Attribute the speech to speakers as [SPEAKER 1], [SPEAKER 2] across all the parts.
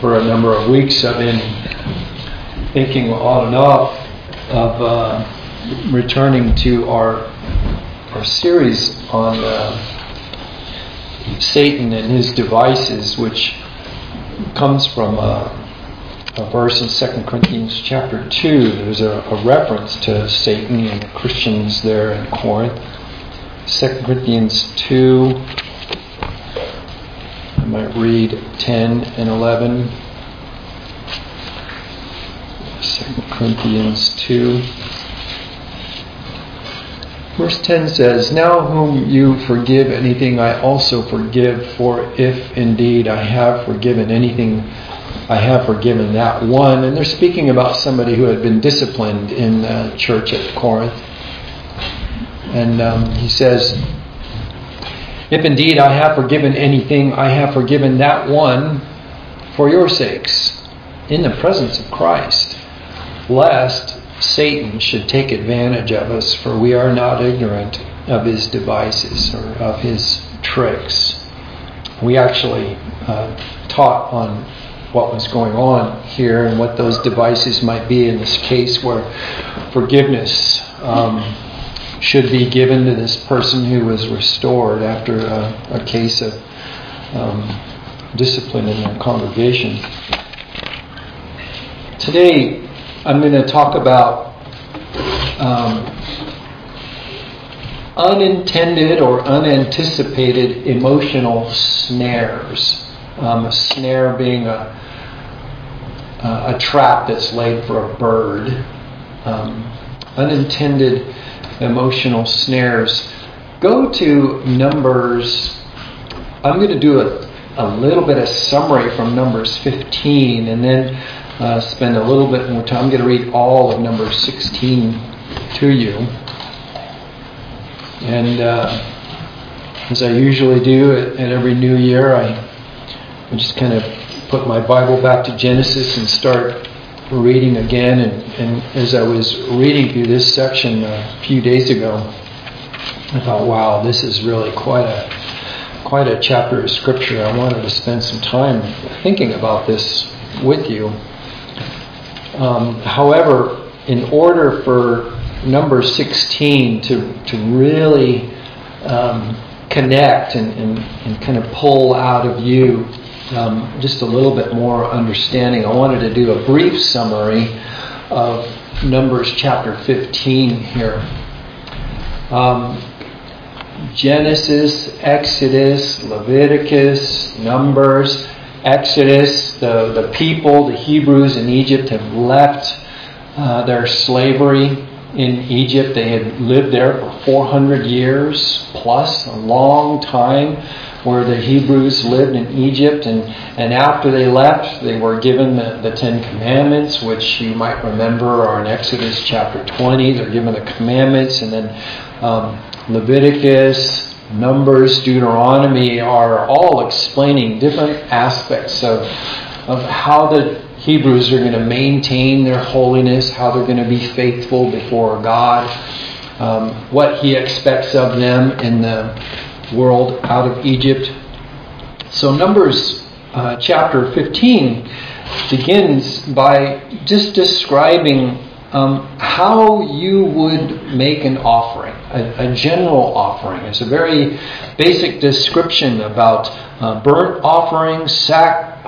[SPEAKER 1] for a number of weeks, I've been thinking on and off of uh, returning to our our series on uh, Satan and his devices, which comes from a, a verse in 2 Corinthians chapter 2. There's a, a reference to Satan and the Christians there in Corinth. 2 Corinthians 2 might read 10 and 11. 2 Corinthians 2. Verse 10 says, Now whom you forgive anything, I also forgive, for if indeed I have forgiven anything, I have forgiven that one. And they're speaking about somebody who had been disciplined in the church at Corinth. And um, he says, if indeed I have forgiven anything, I have forgiven that one for your sakes, in the presence of Christ, lest Satan should take advantage of us, for we are not ignorant of his devices or of his tricks. We actually uh, taught on what was going on here and what those devices might be in this case where forgiveness. Um, should be given to this person who was restored after a, a case of um, discipline in their congregation. Today, I'm going to talk about um, unintended or unanticipated emotional snares. Um, a snare being a, a, trap that's laid for a bird. Um, unintended emotional snares. Go to Numbers. I'm going to do a, a little bit of summary from Numbers 15 and then uh, spend a little bit more time. I'm going to read all of Numbers 16 to you. And uh, as I usually do at, at every new year, I, I just kind of put my Bible back to Genesis and start reading again, and, and as I was reading through this section a few days ago, I thought, wow, this is really quite a quite a chapter of scripture. I wanted to spend some time thinking about this with you. Um, however, in order for number 16 to, to really um, connect and, and, and kind of pull out of you um, just a little bit more understanding, I wanted to do a brief summary of Numbers chapter 15 here. Um, Genesis, Exodus, Leviticus, Numbers, Exodus, the, the people, the Hebrews in Egypt have left uh, their slavery in Egypt. They had lived there for 400 years plus, a long time where the Hebrews lived in Egypt. And, and after they left, they were given the, the Ten Commandments, which you might remember are in Exodus chapter 20. They're given the commandments. And then um, Leviticus, Numbers, Deuteronomy are all explaining different aspects of, of how the Hebrews are going to maintain their holiness, how they're going to be faithful before God, um, what He expects of them in the world out of Egypt. So, Numbers uh, chapter 15 begins by just describing um, how you would make an offering, a, a, general offering. It's a very basic description about uh, burnt offering,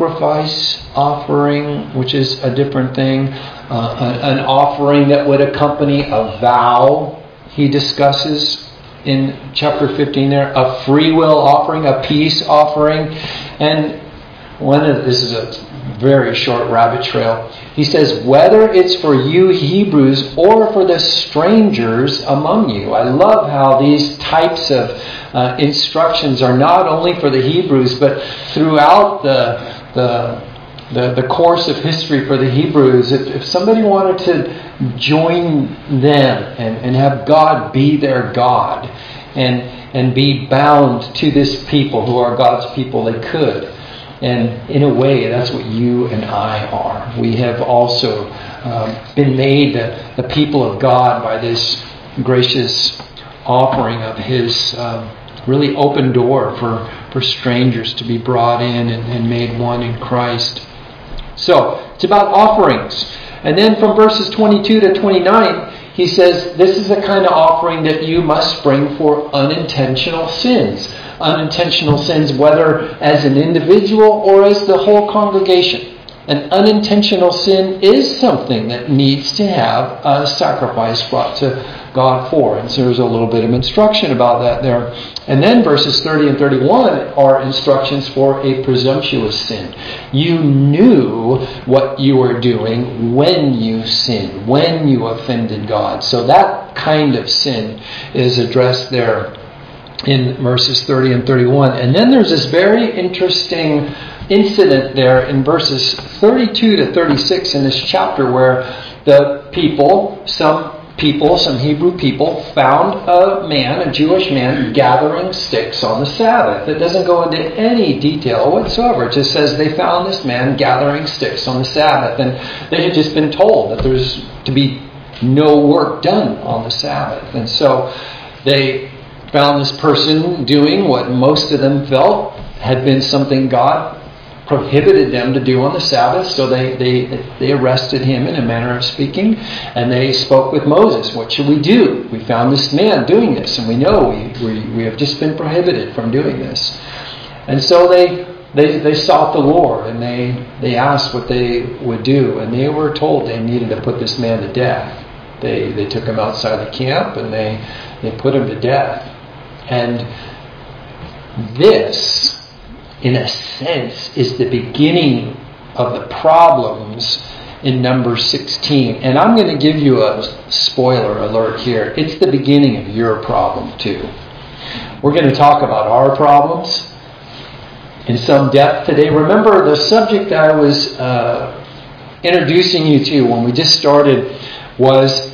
[SPEAKER 1] sacrifice offering, which is a different thing, uh, an offering that would accompany a vow, he discusses in chapter 15 there a free will offering, a peace offering, and one of this is a very short rabbit trail. He says, whether it's for you Hebrews or for the strangers among you. I love how these types of uh, instructions are not only for the Hebrews, but throughout the, the the, the course of history for the Hebrews, if, if somebody wanted to join them and, and have God be their God and, and be bound to this people who are God's people, they could. And in a way, that's what you and I are. We have also um, been made the, the people of God by this gracious offering of His um, really open door for, for strangers to be brought in and, and made one in Christ. So it's about offerings. And then from verses 22 to 29, he says this is the kind of offering that you must bring for unintentional sins. Unintentional sins, whether as an individual or as the whole congregation. An unintentional sin is something that needs to have a sacrifice brought to God for. And so there's a little bit of instruction about that there. And then verses 30 and 31 are instructions for a presumptuous sin. You knew what you were doing when you sinned, when you offended God. So that kind of sin is addressed there in verses 30 and 31. And then there's this very interesting incident there in verses 32 to 36 in this chapter where the people, some people, some Hebrew people, found a man, a Jewish man, gathering sticks on the Sabbath. It doesn't go into any detail whatsoever. It just says they found this man gathering sticks on the Sabbath. And they had just been told that there's to be no work done on the Sabbath. And so they found this person doing what most of them felt had been something God prohibited them to do on the Sabbath, so they, they, they arrested him in a manner of speaking, and they spoke with Moses. What should we do? We found this man doing this, and we know we, we, we have just been prohibited from doing this. And so they, they, they sought the Lord, and they, they asked what they would do, and they were told they needed to put this man to death. They, they took him outside the camp, and they, they put him to death. And this in a sense, is the beginning of the problems in number 16. And I'm going to give you a spoiler alert here. It's the beginning of your problem, too. We're going to talk about our problems in some depth today. Remember, the subject I was uh, introducing you to when we just started was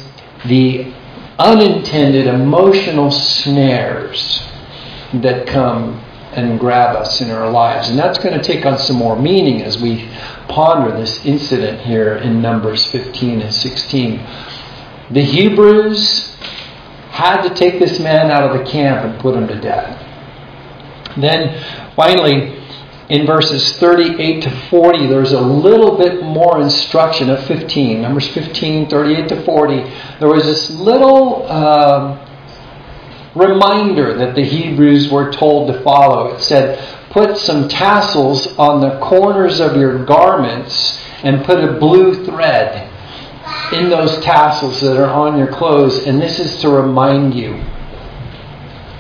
[SPEAKER 1] the unintended emotional snares that come and grab us in our lives. And that's going to take on some more meaning as we ponder this incident here in Numbers 15 and 16. The Hebrews had to take this man out of the camp and put him to death. Then finally, in verses 38 to 40, there's a little bit more instruction of 15. Numbers 15, 38 to 40. There was this little. Uh, reminder that the Hebrews were told to follow. It said, Put some tassels on the corners of your garments and put a blue thread in those tassels that are on your clothes. And this is to remind you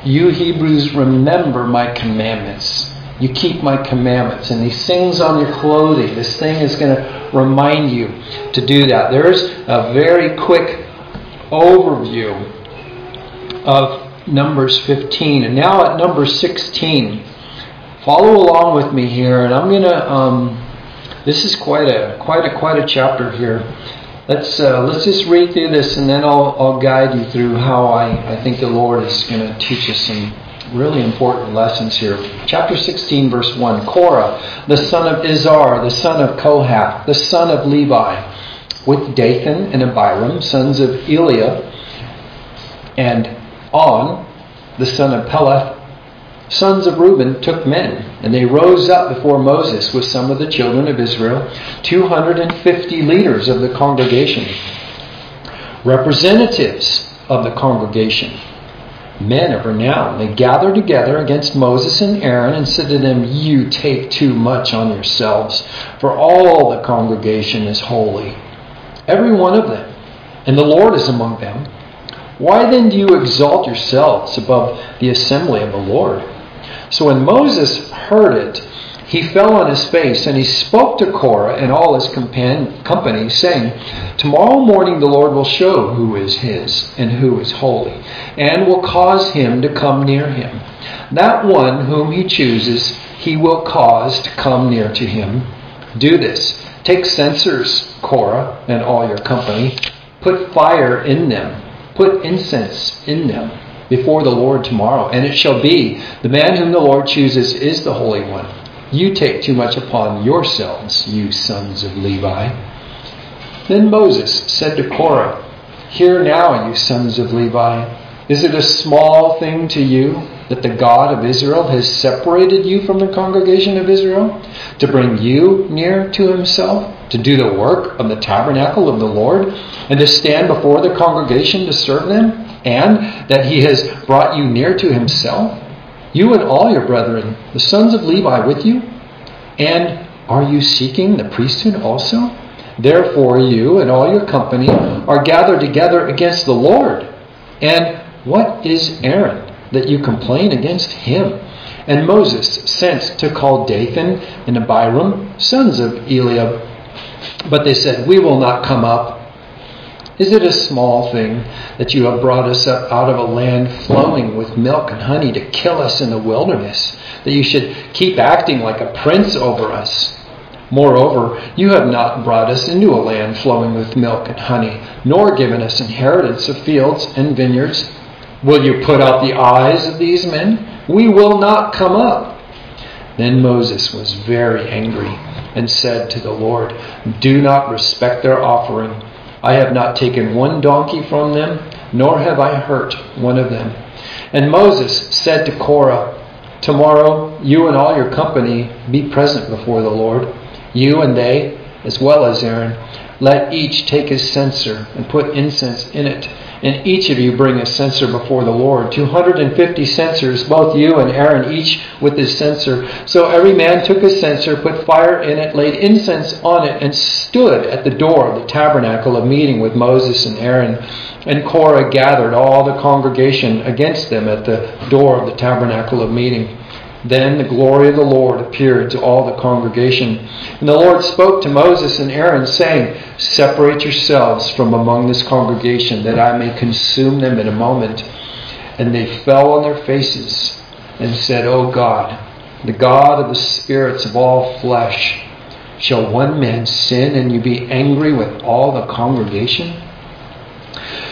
[SPEAKER 1] you Hebrews remember my commandments. You keep my commandments. And these things on your clothing, this thing is going to remind you to do that. There's a very quick overview of Numbers 15. And now at number 16, follow along with me here, and I'm going to. Um, this is quite a quite a quite a chapter here. Let's uh, let's just read through this, and then I'll I'll guide you through how I I think the Lord is going to teach us some really important lessons here. Chapter 16, verse 1. Korah, the son of Izhar, the son of Kohath, the son of Levi, with Dathan and Abiram, sons of Eliab, and On, the son of Peleth, sons of Reuben, took men, and they rose up before Moses with some of the children of Israel, 250 leaders of the congregation, representatives of the congregation, men of renown. They gathered together against Moses and Aaron and said to them, You take too much on yourselves, for all the congregation is holy, every one of them, and the Lord is among them. Why then do you exalt yourselves above the assembly of the Lord? So when Moses heard it, he fell on his face and he spoke to Korah and all his company, saying, Tomorrow morning the Lord will show who is his and who is holy, and will cause him to come near him. That one whom he chooses, he will cause to come near to him. Do this. Take censers, Korah, and all your company, put fire in them Put incense in them before the Lord tomorrow. And it shall be, the man whom the Lord chooses is the Holy One. You take too much upon yourselves, you sons of Levi. Then Moses said to Korah, Hear now, you sons of Levi, is it a small thing to you that the God of Israel has separated you from the congregation of Israel to bring you near to himself, to do the work of the tabernacle of the Lord, and to stand before the congregation to serve them, and that he has brought you near to himself? You and all your brethren, the sons of Levi, with you? And are you seeking the priesthood also? Therefore, you and all your company are gathered together against the Lord. And what is Aaron that you complain against him? And Moses sent to call Dathan and Abiram, sons of Eliab. But they said, We will not come up. Is it a small thing that you have brought us up out of a land flowing with milk and honey to kill us in the wilderness, that you should keep acting like a prince over us? Moreover, you have not brought us into a land flowing with milk and honey, nor given us inheritance of fields and vineyards. Will you put out the eyes of these men? We will not come up. Then Moses was very angry and said to the Lord, Do not respect their offering. I have not taken one donkey from them, nor have I hurt one of them. And Moses said to Korah, Tomorrow you and all your company be present before the Lord you and they, as well as Aaron, let each take his censer and put incense in it. And each of you bring a censer before the Lord. 250 censers, both you and Aaron, each with his censer. So every man took a censer, put fire in it, laid incense on it, and stood at the door of the tabernacle of meeting with Moses and Aaron. And Korah gathered all the congregation against them at the door of the tabernacle of meeting. Then the glory of the Lord appeared to all the congregation. And the Lord spoke to Moses and Aaron, saying, Separate yourselves from among this congregation, that I may consume them in a moment. And they fell on their faces and said, O God, the God of the spirits of all flesh, shall one man sin and you be angry with all the congregation?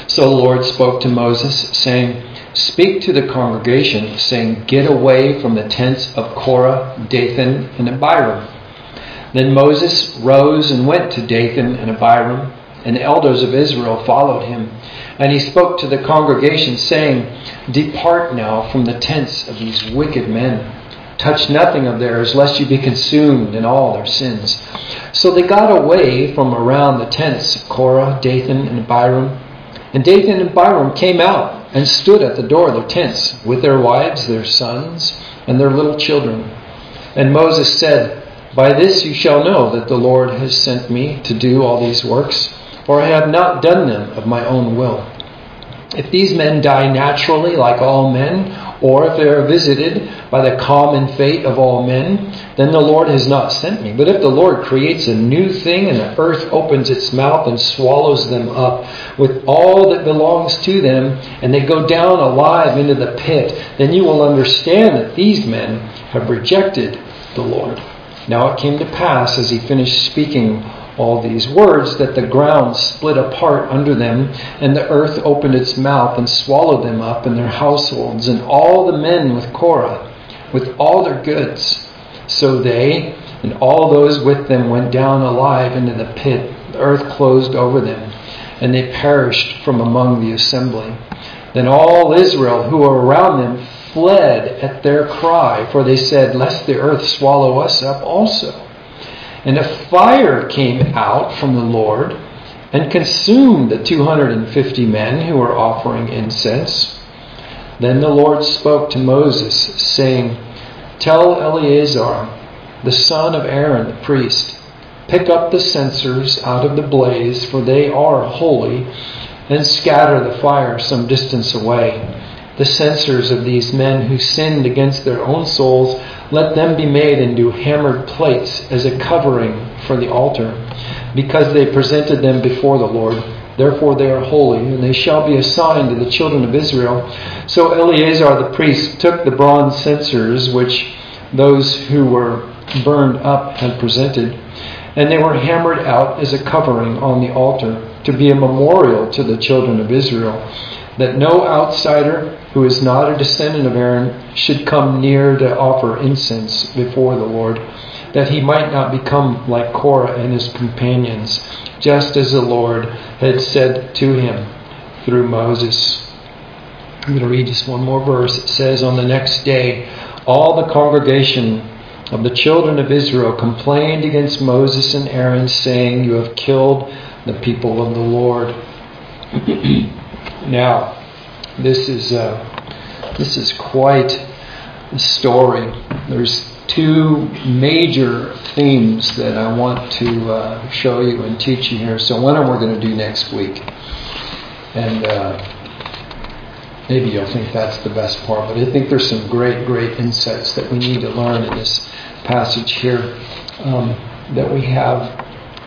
[SPEAKER 1] So the Lord spoke to Moses, saying, Speak to the congregation, saying, Get away from the tents of Korah, Dathan, and Abiram. Then Moses rose and went to Dathan and Abiram, and the elders of Israel followed him. And he spoke to the congregation, saying, Depart now from the tents of these wicked men. Touch nothing of theirs, lest you be consumed in all their sins. So they got away from around the tents of Korah, Dathan, and Abiram. And Dathan and Abiram came out and stood at the door of their tents with their wives, their sons, and their little children. And Moses said, By this you shall know that the Lord has sent me to do all these works, for I have not done them of my own will. If these men die naturally like all men, or if they are visited by the common fate of all men, then the Lord has not sent me. But if the Lord creates a new thing and the earth opens its mouth and swallows them up with all that belongs to them, and they go down alive into the pit, then you will understand that these men have rejected the Lord. Now it came to pass as he finished speaking all these words that the ground split apart under them, and the earth opened its mouth and swallowed them up and their households, and all the men with Korah, with all their goods. So they and all those with them went down alive into the pit. The earth closed over them, and they perished from among the assembly. Then all Israel who were around them fled at their cry, for they said, Lest the earth swallow us up also. And a fire came out from the Lord and consumed the 250 men who were offering incense. Then the Lord spoke to Moses, saying, Tell Eleazar, the son of Aaron the priest, pick up the censers out of the blaze, for they are holy, and scatter the fire some distance away. The censers of these men who sinned against their own souls let them be made into hammered plates as a covering for the altar, because they presented them before the Lord. Therefore they are holy, and they shall be a sign to the children of Israel. So Eleazar the priest took the bronze censers which those who were burned up had presented, and they were hammered out as a covering on the altar, to be a memorial to the children of Israel, that no outsider who is not a descendant of Aaron, should come near to offer incense before the Lord, that he might not become like Korah and his companions, just as the Lord had said to him through Moses. I'm going to read just one more verse. It says, On the next day, all the congregation of the children of Israel complained against Moses and Aaron, saying, You have killed the people of the Lord. now, this is uh, this is quite a story. There's two major themes that I want to uh, show you and teach you here. So one them we're going to do next week, and uh, maybe you'll think that's the best part. But I think there's some great, great insights that we need to learn in this passage here um, that we have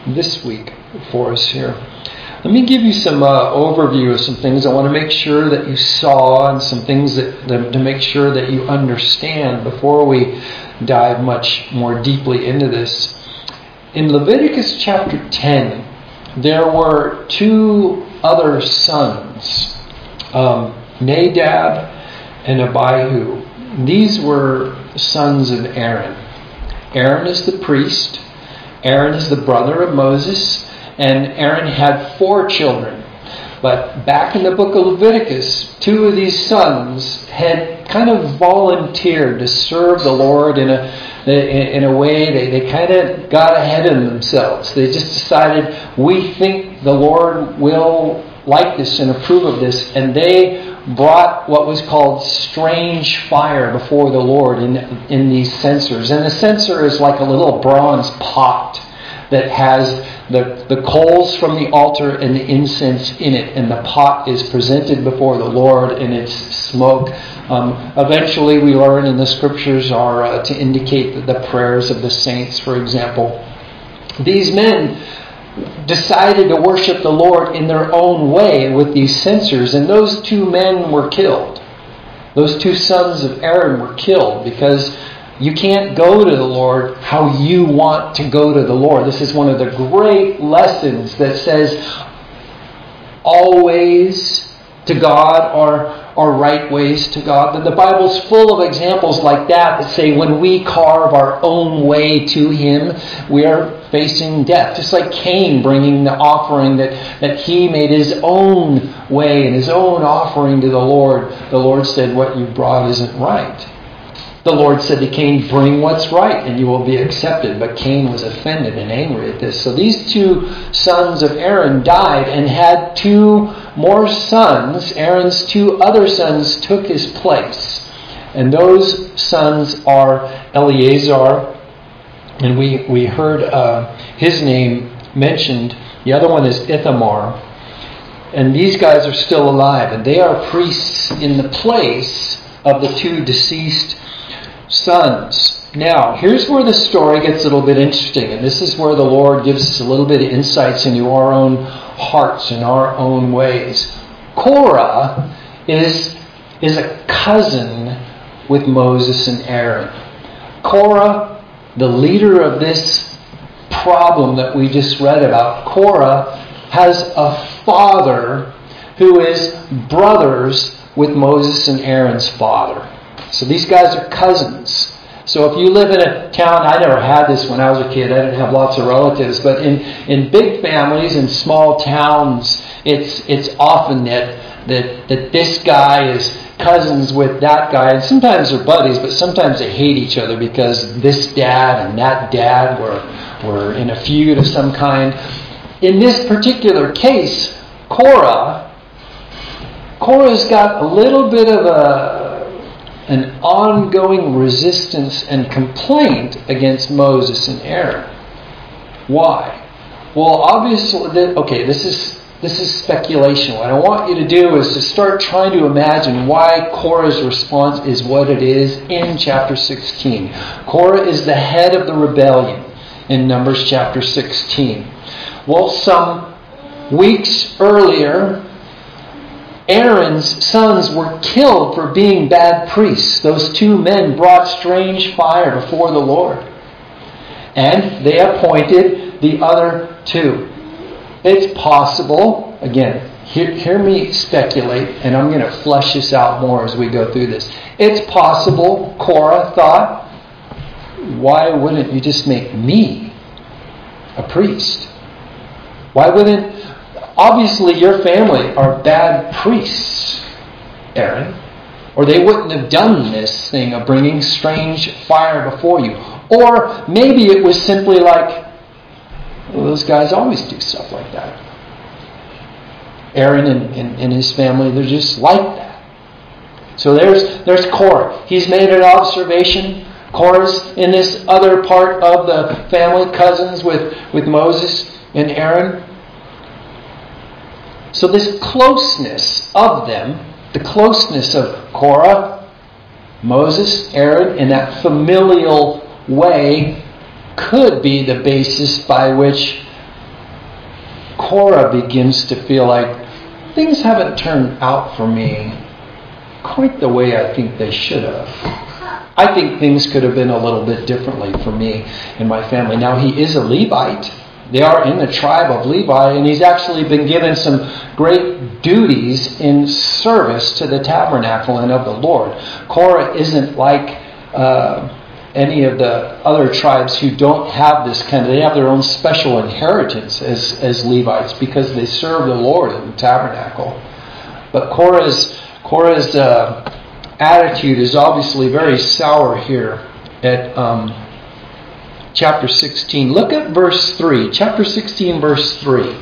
[SPEAKER 1] this week for us here. Let me give you some uh, overview of some things I want to make sure that you saw and some things that, that, to make sure that you understand before we dive much more deeply into this. In Leviticus chapter 10, there were two other sons, um, Nadab and Abihu. These were sons of Aaron. Aaron is the priest, Aaron is the brother of Moses, and Aaron had four children. But back in the book of Leviticus, two of these sons had kind of volunteered to serve the Lord in a in a way they, they kind of got ahead of themselves. They just decided we think the Lord will like this and approve of this, and they brought what was called strange fire before the Lord in in these censers. And the censer is like a little bronze pot that has the, the coals from the altar and the incense in it, and the pot is presented before the Lord and its smoke. Um, eventually, we learn in the scriptures are uh, to indicate the prayers of the saints, for example. These men decided to worship the Lord in their own way with these censers, and those two men were killed. Those two sons of Aaron were killed because you can't go to the Lord how you want to go to the Lord. This is one of the great lessons that says always to God are, are right ways to God. The Bible's full of examples like that that say when we carve our own way to Him, we are facing death. Just like Cain bringing the offering that, that he made his own way and his own offering to the Lord. The Lord said, What you brought isn't right. The Lord said to Cain, Bring what's right, and you will be accepted. But Cain was offended and angry at this. So these two sons of Aaron died and had two more sons. Aaron's two other sons took his place. And those sons are Eleazar, and we, we heard uh, his name mentioned. The other one is Ithamar. And these guys are still alive, and they are priests in the place of the two deceased sons. Now, here's where the story gets a little bit interesting, and this is where the Lord gives us a little bit of insights into our own hearts and our own ways. Korah is, is a cousin with Moses and Aaron. Korah, the leader of this problem that we just read about, Korah has a father who is brothers with Moses and Aaron's father. So these guys are cousins. So if you live in a town, I never had this when I was a kid. I didn't have lots of relatives, but in, in big families in small towns, it's it's often that that that this guy is cousins with that guy, and sometimes they're buddies, but sometimes they hate each other because this dad and that dad were were in a feud of some kind. In this particular case, Korah Korah's got a little bit of a an ongoing resistance and complaint against Moses and Aaron. Why? Well, obviously, okay, this is this is speculation. What I want you to do is to start trying to imagine why Korah's response is what it is in chapter 16. Korah is the head of the rebellion in Numbers chapter 16. Well, some weeks earlier, Aaron's sons were killed for being bad priests. Those two men brought strange fire before the Lord. And they appointed the other two. It's possible, again, hear, hear me speculate, and I'm going to flesh this out more as we go through this. It's possible Korah thought, why wouldn't you just make me a priest? Why wouldn't Obviously, your family are bad priests. Aaron. Or they wouldn't have done this thing of bringing strange fire before you. Or maybe it was simply like, well, those guys always do stuff like that. Aaron and, and, and his family, they're just like that. So there's, there's Korah. He's made an observation. Korah's in this other part of the family, cousins with, with Moses and Aaron. So this closeness of them, the closeness of Korah, Moses, Aaron, in that familial way, could be the basis by which Korah begins to feel like things haven't turned out for me quite the way I think they should have. I think things could have been a little bit differently for me and my family. Now, he is a Levite. They are in the tribe of Levi, and he's actually been given some great duties in service to the tabernacle and of the Lord. Korah isn't like uh, any of the other tribes who don't have this kind of, they have their own special inheritance as, as Levites because they serve the Lord in the tabernacle. But Korah's, Korah's uh, attitude is obviously very sour here at um, chapter 16. Look at verse 3. Chapter 16, verse 3.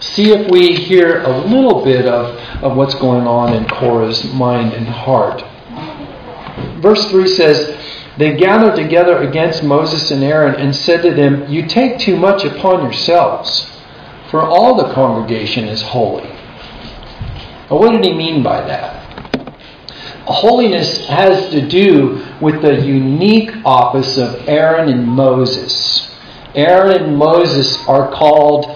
[SPEAKER 1] See if we hear a little bit of, of what's going on in Korah's mind and heart. Verse 3 says, they gathered together against Moses and Aaron and said to them, You take too much upon yourselves, for all the congregation is holy. Now, what did he mean by that? Holiness has to do with the unique office of Aaron and Moses. Aaron and Moses are called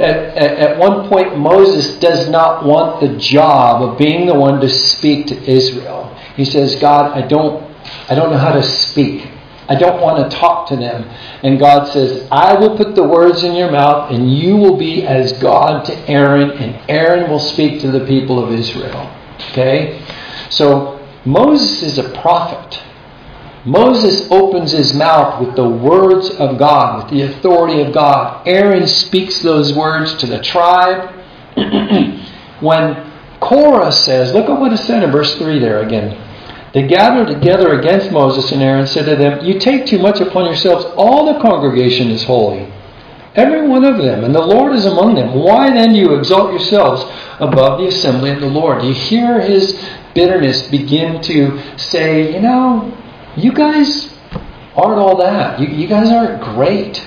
[SPEAKER 1] at, at, at, one point, Moses does not want the job of being the one to speak to Israel. He says, God, I don't, I don't know how to speak. I don't want to talk to them. And God says, I will put the words in your mouth, and you will be as God to Aaron, and Aaron will speak to the people of Israel. Okay? So Moses is a prophet. Moses opens his mouth with the words of God, with the authority of God. Aaron speaks those words to the tribe. when Korah says, look at what it said in verse 3 there again. They gathered together against Moses and Aaron said to them, You take too much upon yourselves. All the congregation is holy, every one of them, and the Lord is among them. Why then do you exalt yourselves above the assembly of the Lord? You hear his bitterness begin to say, You know, you guys aren't all that. You, you guys aren't great.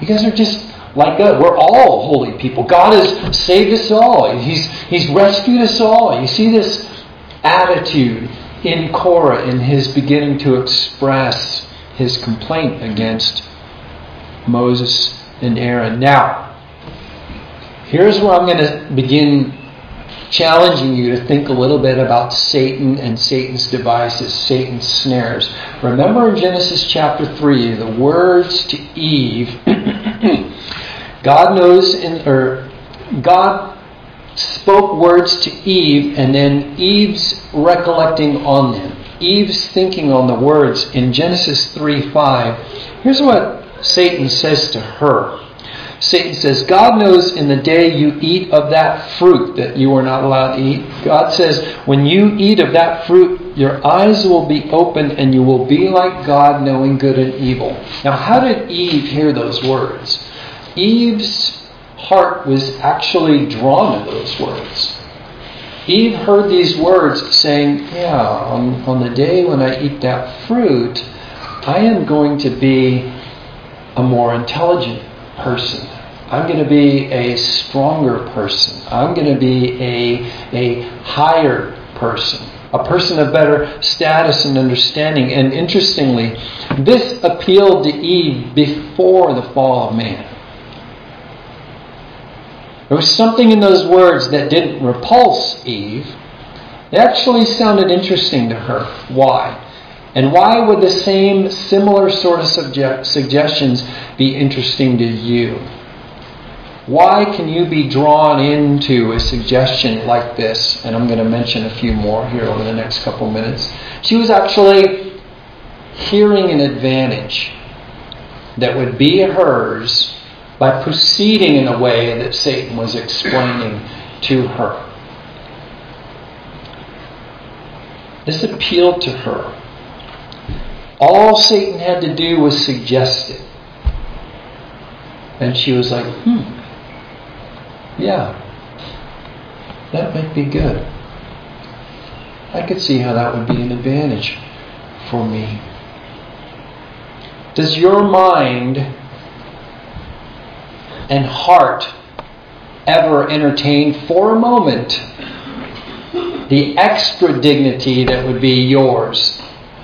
[SPEAKER 1] You guys are just like God. We're all holy people. God has saved us all. He's, he's rescued us all. You see this attitude in Korah in his beginning to express his complaint against Moses and Aaron. Now, here's where I'm going to begin challenging you to think a little bit about Satan and Satan's devices, Satan's snares. Remember in Genesis chapter 3, the words to Eve God knows in or God spoke words to Eve and then Eve's recollecting on them. Eve's thinking on the words in Genesis 3 5. Here's what Satan says to her. Satan says, God knows in the day you eat of that fruit that you are not allowed to eat. God says, when you eat of that fruit, your eyes will be open and you will be like God, knowing good and evil. Now, how did Eve hear those words? Eve's heart was actually drawn to those words. Eve heard these words saying, Yeah, on, on the day when I eat that fruit, I am going to be a more intelligent person. I'm going to be a stronger person. I'm going to be a, a higher person, a person of better status and understanding. And interestingly, this appealed to Eve before the fall of man. There was something in those words that didn't repulse Eve. It actually sounded interesting to her. Why? And why would the same similar sort of suggestions be interesting to you? Why can you be drawn into a suggestion like this? And I'm going to mention a few more here over the next couple minutes. She was actually hearing an advantage that would be hers by proceeding in a way that Satan was explaining to her. This appealed to her. All Satan had to do was suggest it. And she was like, hmm, yeah, that might be good. I could see how that would be an advantage for me. Does your mind and heart ever entertain for a moment the extra dignity that would be yours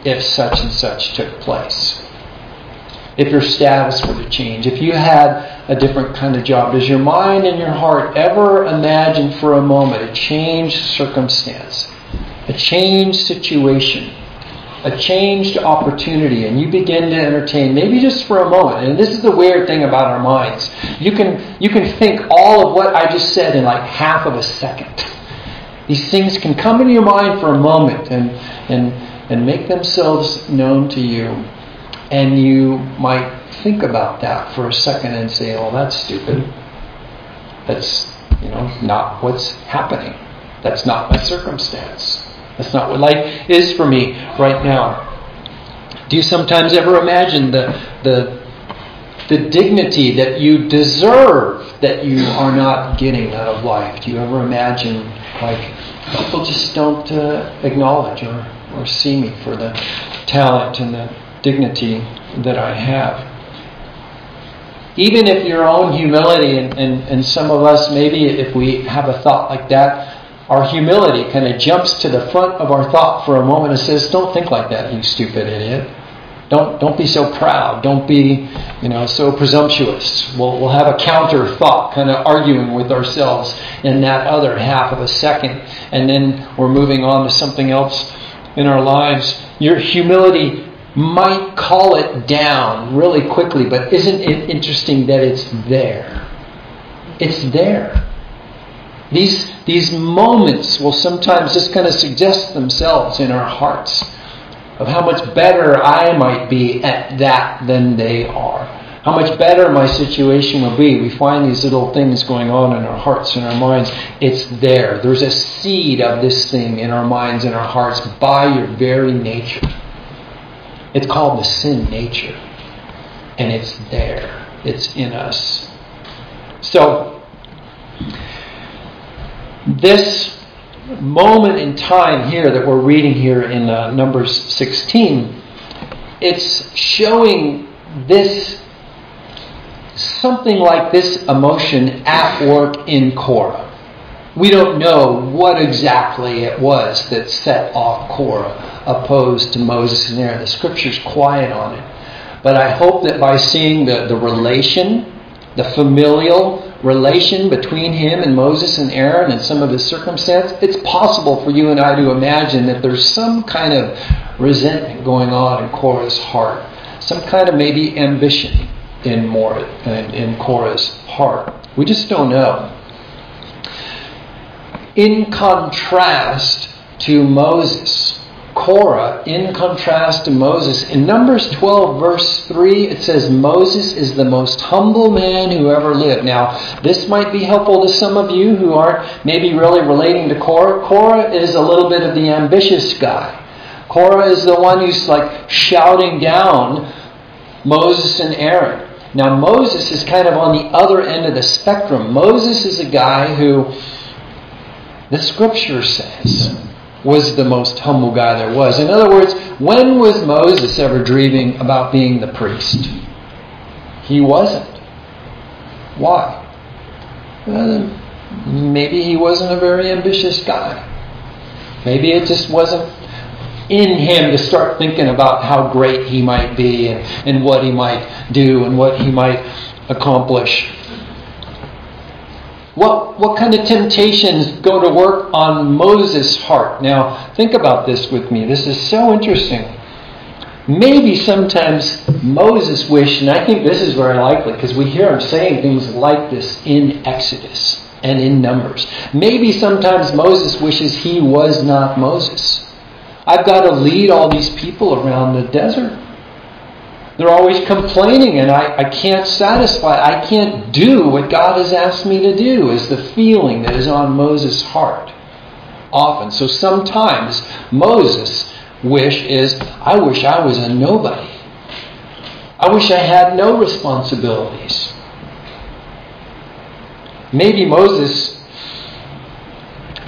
[SPEAKER 1] if such and such took place? If your status were to change, if you had a different kind of job, does your mind and your heart ever imagine for a moment a changed circumstance, a changed situation? a changed opportunity and you begin to entertain maybe just for a moment and this is the weird thing about our minds you can you can think all of what i just said in like half of a second these things can come into your mind for a moment and and and make themselves known to you and you might think about that for a second and say oh that's stupid that's you know not what's happening that's not my circumstance that's not what life is for me right now. Do you sometimes ever imagine the, the, the dignity that you deserve that you are not getting out of life? Do you ever imagine, like, people just don't uh, acknowledge or, or see me for the talent and the dignity that I have? Even if your own humility, and, and, and some of us, maybe if we have a thought like that, our humility kind of jumps to the front of our thought for a moment and says, "Don't think like that, you stupid idiot. Don't don't be so proud. Don't be, you know, so presumptuous." We'll we'll have a counter thought, kind of arguing with ourselves in that other half of a second, and then we're moving on to something else in our lives. Your humility might call it down really quickly, but isn't it interesting that it's there? It's there. These, these moments will sometimes just kind of suggest themselves in our hearts of how much better I might be at that than they are. How much better my situation will be. We find these little things going on in our hearts and our minds. It's there. There's a seed of this thing in our minds and our hearts by your very nature. It's called the sin nature. And it's there. It's in us. So, this moment in time here that we're reading here in uh, Numbers 16, it's showing this something like this emotion at work in Korah. We don't know what exactly it was that set off Korah opposed to Moses and Aaron. The scripture's quiet on it. But I hope that by seeing the, the relation, the familial relation between him and Moses and Aaron and some of his circumstance, it's possible for you and I to imagine that there's some kind of resentment going on in Korah's heart, some kind of maybe ambition in, more, in, in Korah's heart. We just don't know. In contrast to Moses, Korah, in contrast to Moses. In Numbers 12, verse 3, it says, Moses is the most humble man who ever lived. Now, this might be helpful to some of you who aren't maybe really relating to Korah. Korah is a little bit of the ambitious guy. Korah is the one who's like shouting down Moses and Aaron. Now, Moses is kind of on the other end of the spectrum. Moses is a guy who the scripture says was the most humble guy there was. In other words, when was Moses ever dreaming about being the priest? He wasn't. Why? Well, maybe he wasn't a very ambitious guy. Maybe it just wasn't in him to start thinking about how great he might be and, and what he might do and what he might accomplish. What, what kind of temptations go to work on Moses' heart? Now, think about this with me. This is so interesting. Maybe sometimes Moses wished, and I think this is very likely because we hear him saying things like this in Exodus and in Numbers. Maybe sometimes Moses wishes he was not Moses. I've got to lead all these people around the desert. They're always complaining, and I, I can't satisfy, I can't do what God has asked me to do, is the feeling that is on Moses' heart. often. So sometimes Moses' wish is, I wish I was a nobody. I wish I had no responsibilities. Maybe Moses,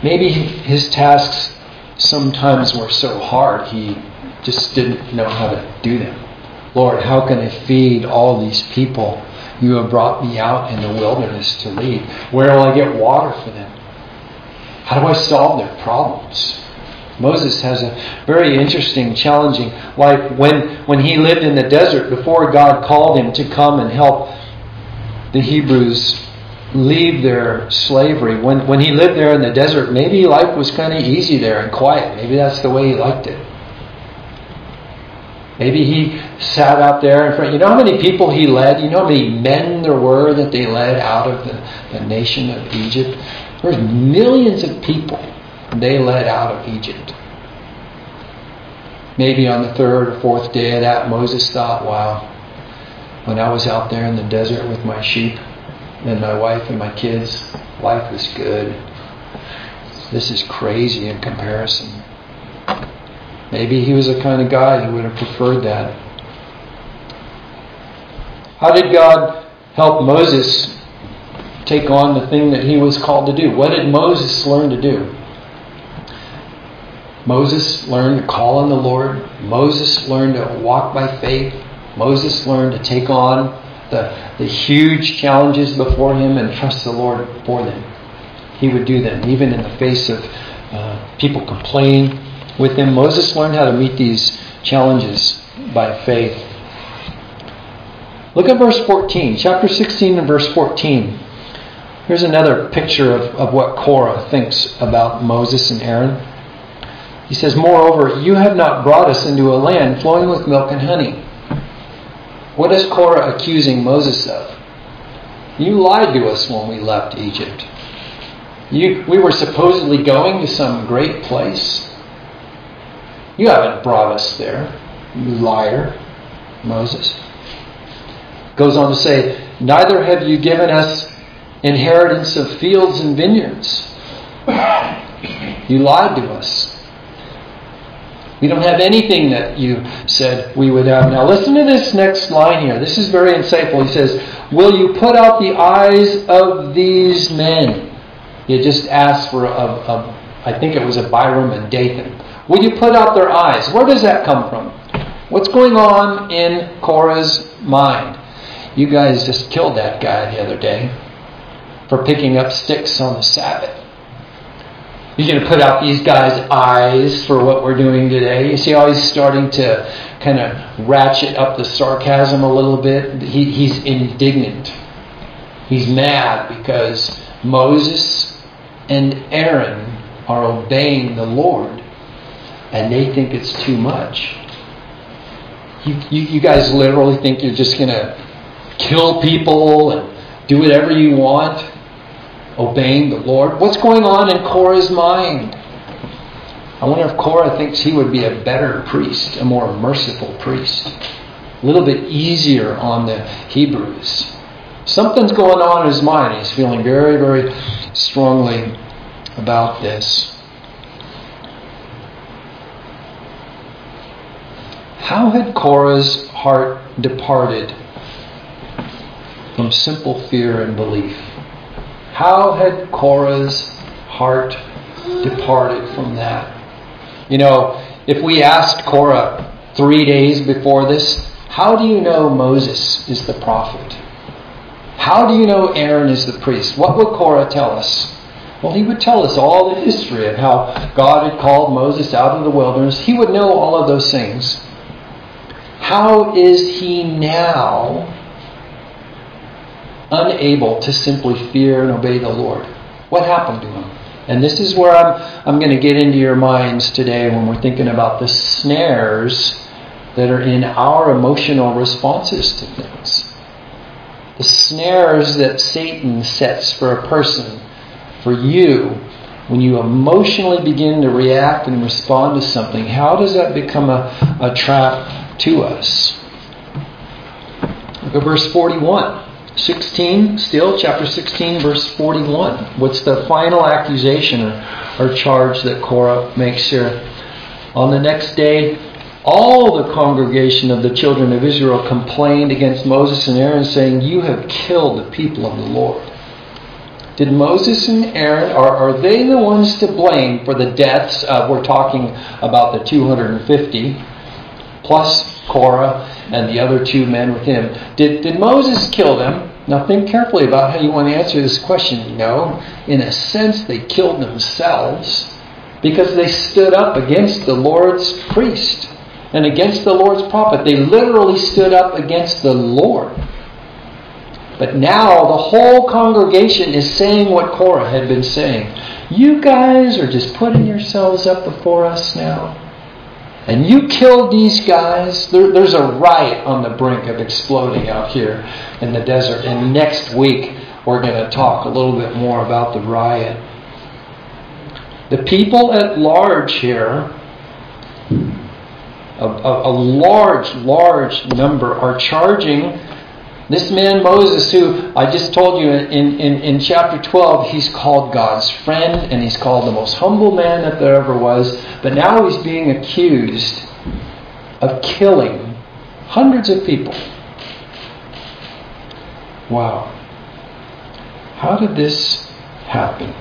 [SPEAKER 1] maybe his tasks sometimes were so hard he just didn't know how to do them. Lord, how can I feed all these people you have brought me out in the wilderness to lead? Where will I get water for them? How do I solve their problems? Moses has a very interesting, challenging life. When, when he lived in the desert, before God called him to come and help the Hebrews leave their slavery, when, when he lived there in the desert, maybe life was kind of easy there and quiet. Maybe that's the way he liked it. Maybe he sat out there in front. You know how many people he led? You know how many men there were that they led out of the, the nation of Egypt? There's millions of people they led out of Egypt. Maybe on the third or fourth day of that, Moses thought, wow, when I was out there in the desert with my sheep and my wife and my kids, life was good. This is crazy in comparison. Maybe he was the kind of guy who would have preferred that. How did God help Moses take on the thing that he was called to do? What did Moses learn to do? Moses learned to call on the Lord. Moses learned to walk by faith. Moses learned to take on the, the huge challenges before him and trust the Lord for them. He would do them, even in the face of uh, people complaining with him. Moses learned how to meet these challenges by faith. Look at verse 14, chapter 16 and verse 14. Here's another picture of, of what Korah thinks about Moses and Aaron. He says, Moreover, you have not brought us into a land flowing with milk and honey. What is Korah accusing Moses of? You lied to us when we left Egypt. You, we were supposedly going to some great place. You haven't brought us there, you liar, Moses. Goes on to say, Neither have you given us inheritance of fields and vineyards. You lied to us. We don't have anything that you said we would have. Now, listen to this next line here. This is very insightful. He says, Will you put out the eyes of these men? He just asked for a, a I think it was Abiram and Dathan. Will you put out their eyes? Where does that come from? What's going on in Korah's mind? You guys just killed that guy the other day for picking up sticks on the Sabbath. You're going to put out these guys' eyes for what we're doing today. You see how he's starting to kind of ratchet up the sarcasm a little bit? He, he's indignant. He's mad because Moses and Aaron are obeying the Lord and they think it's too much. You, you, you guys literally think you're just going to kill people and do whatever you want, obeying the Lord? What's going on in Korah's mind? I wonder if Korah thinks he would be a better priest, a more merciful priest, a little bit easier on the Hebrews. Something's going on in his mind. He's feeling very, very strongly about this. How had Korah's heart departed from simple fear and belief? How had Korah's heart departed from that? You know, if we asked Korah three days before this, how do you know Moses is the prophet? How do you know Aaron is the priest? What would Korah tell us? Well, he would tell us all the history of how God had called Moses out of the wilderness. He would know all of those things. How is he now unable to simply fear and obey the Lord? What happened to him? And this is where I'm, I'm going to get into your minds today when we're thinking about the snares that are in our emotional responses to things. The snares that Satan sets for a person, for you, when you emotionally begin to react and respond to something, how does that become a, a trap to us. Look at verse 41. 16, still, chapter 16, verse 41. What's the final accusation or or charge that Korah makes here. On the next day, all the congregation of the children of Israel complained against Moses and Aaron, saying, You have killed the people of the Lord. Did Moses and Aaron, are, are they the ones to blame for the deaths of, we're talking about the 250, plus Korah and the other two men with him? Did, did Moses kill them? Now think carefully about how you want to answer this question. No, in a sense, they killed themselves because they stood up against the Lord's priest and against the Lord's prophet. They literally stood up against the Lord. But now the whole congregation is saying what Korah had been saying. You guys are just putting yourselves up before us now. And you killed these guys. There, there's a riot on the brink of exploding out here in the desert. And next week, we're going to talk a little bit more about the riot. The people at large here a, a, a large, large number are charging this man Moses, who I just told you in, in, in chapter 12, he's called God's friend and he's called the most humble man that there ever was, but now he's being accused of killing hundreds of people. Wow. How did this happen?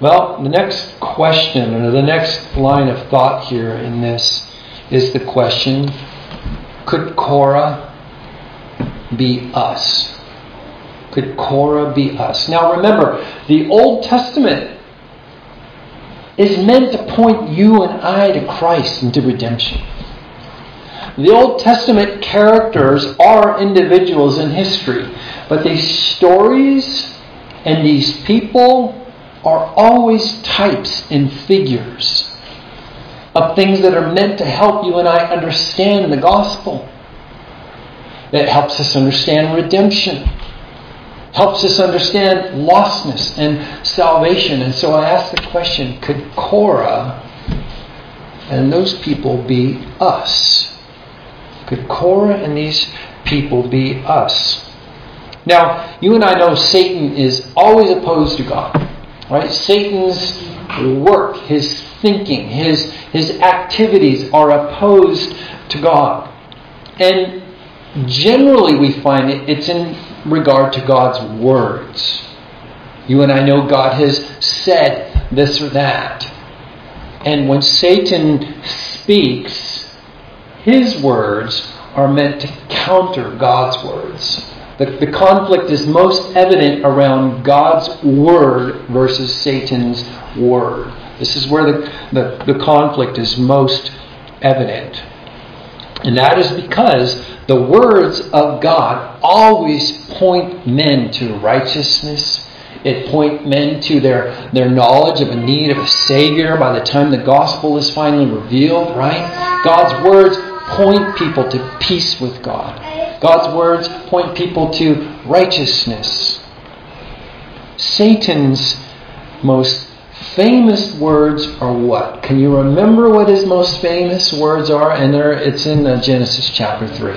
[SPEAKER 1] Well, the next question, or the next line of thought here in this, is the question Could Korah be us? Could Korah be us? Now remember, the Old Testament is meant to point you and I to Christ and to redemption. The Old Testament characters are individuals in history, but these stories and these people are always types and figures of things that are meant to help you and I understand the gospel. That helps us understand redemption, helps us understand lostness and salvation. And so I ask the question could Korah and those people be us? Could Korah and these people be us? Now, you and I know Satan is always opposed to God. Right? Satan's work, his thinking, his, his activities are opposed to God. And generally we find it, it's in regard to God's words. You and I know God has said this or that. And when Satan speaks, his words are meant to counter God's words. The, the conflict is most evident around God's word versus Satan's word. This is where the, the, the conflict is most evident. And that is because the words of God always point men to righteousness. It point men to their, their knowledge of a need of a Savior by the time the gospel is finally revealed, right? God's words point people to peace with God. God's words point people to righteousness. Satan's most famous words are what? Can you remember what his most famous words are? And there, it's in uh, Genesis chapter 3.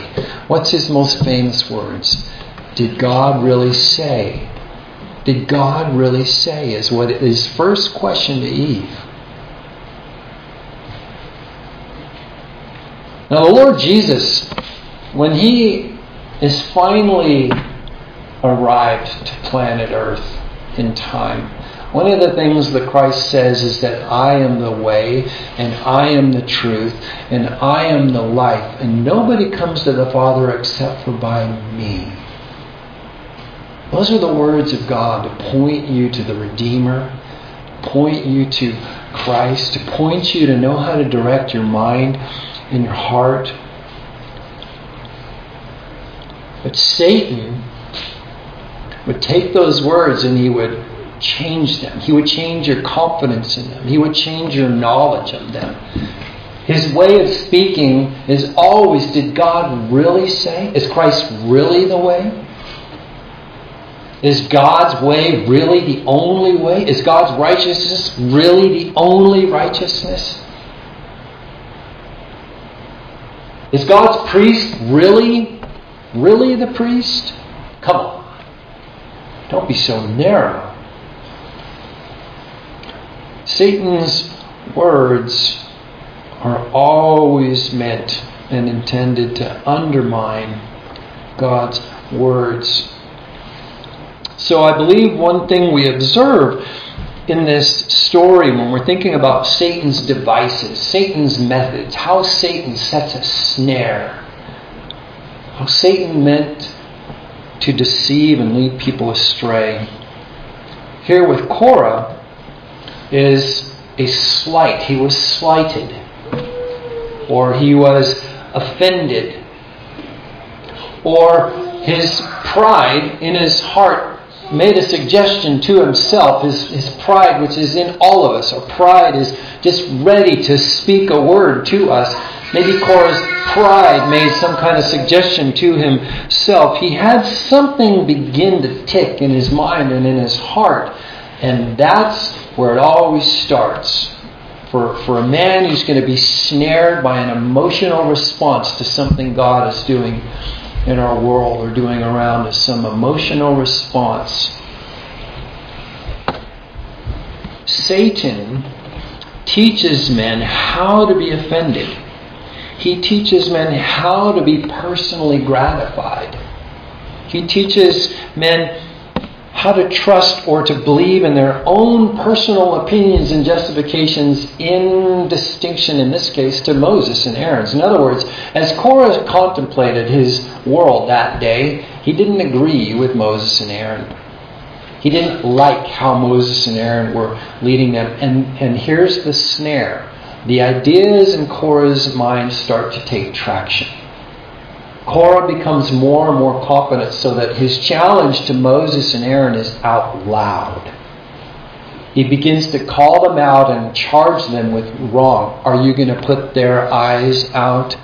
[SPEAKER 1] What's his most famous words? Did God really say? Did God really say? Is what his first question to Eve. Now, the Lord Jesus, when he is finally arrived to planet Earth in time. One of the things that Christ says is that I am the way, and I am the truth, and I am the life, and nobody comes to the Father except for by me. Those are the words of God to point you to the Redeemer, point you to Christ, to point you to know how to direct your mind and your heart but Satan would take those words and he would change them. He would change your confidence in them. He would change your knowledge of them. His way of speaking is always did God really say? Is Christ really the way? Is God's way really the only way? Is God's righteousness really the only righteousness? Is God's priest really Really, the priest? Come on. Don't be so narrow. Satan's words are always meant and intended to undermine God's words. So I believe one thing we observe in this story when we're thinking about Satan's devices, Satan's methods, how Satan sets a snare, how Satan meant to deceive and lead people astray. Here with Korah is a slight. He was slighted, or he was offended, or his pride in his heart made a suggestion to himself, his, his pride, which is in all of us. Our pride is just ready to speak a word to us. Maybe Korah's pride made some kind of suggestion to himself. He had something begin to tick in his mind and in his heart. And that's where it always starts. For, for a man who's going to be snared by an emotional response to something God is doing in our world or doing around us, some emotional response. Satan teaches men how to be offended. He teaches men how to be personally gratified. He teaches men how to trust or to believe in their own personal opinions and justifications in distinction, in this case, to Moses and Aaron's. In other words, as Korah contemplated his world that day, he didn't agree with Moses and Aaron. He didn't like how Moses and Aaron were leading them. And, and here's the snare the ideas in Korah's mind start to take traction. Korah becomes more and more confident so that his challenge to Moses and Aaron is out loud. He begins to call them out and charge them with wrong. Are you going to put their eyes out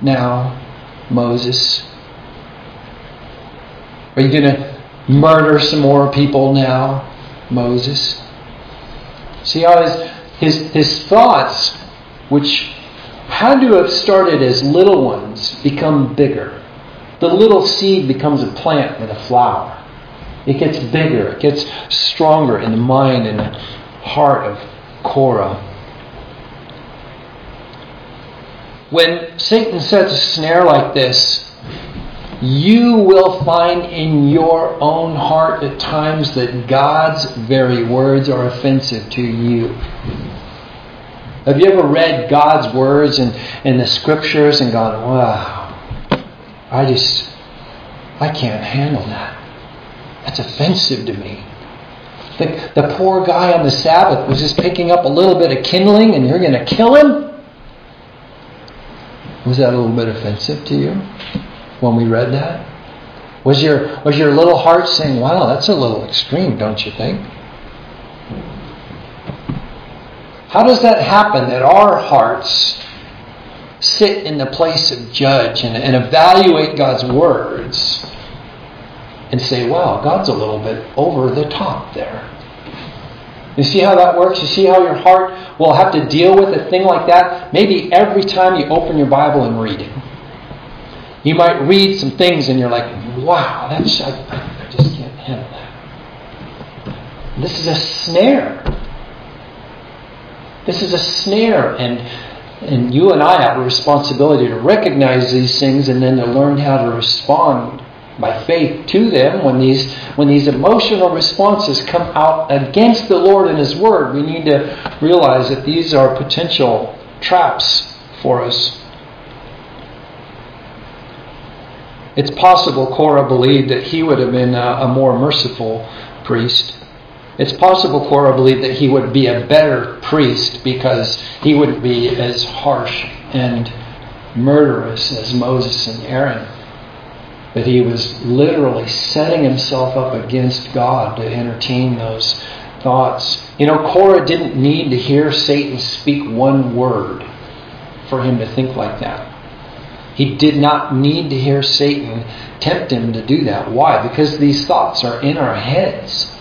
[SPEAKER 1] now, Moses? Are you going to murder some more people now, Moses? See how his, his, his thoughts, which had to have started as little ones become bigger. The little seed becomes a plant with a flower. It gets bigger, it gets stronger in the mind and the heart of Korah. When Satan sets a snare like this, you will find in your own heart at times that God's very words are offensive to you. Have you ever read God's words in, in the scriptures and gone, wow, I just, I can't handle that. That's offensive to me. The, the poor guy on the Sabbath was just picking up a little bit of kindling and you're going to kill him? Was that a little bit offensive to you when we read that? Was your, was your little heart saying, wow, that's a little extreme, don't you think? How does that happen that our hearts sit in the place of judge and, and evaluate God's words and say, wow, God's a little bit over the top there? You see how that works? You see how your heart will have to deal with a thing like that? Maybe every time you open your Bible and read it. You might read some things and you're like, wow, that's, I, I just can't handle that. This is a snare. This is a snare, and and you and I have a responsibility to recognize these things and then to learn how to respond by faith to them when these when these emotional responses come out against the Lord and His Word. We need to realize that these are potential traps for us. It's possible Korah believed that he would have been a, a more merciful priest. It's possible Korah believed that he would be a better priest because he wouldn't be as harsh and murderous as Moses and Aaron. But he was literally setting himself up against God to entertain those thoughts. You know, Korah didn't need to hear Satan speak one word for him to think like that. He did not need to hear Satan tempt him to do that. Why? Because these thoughts are in our heads.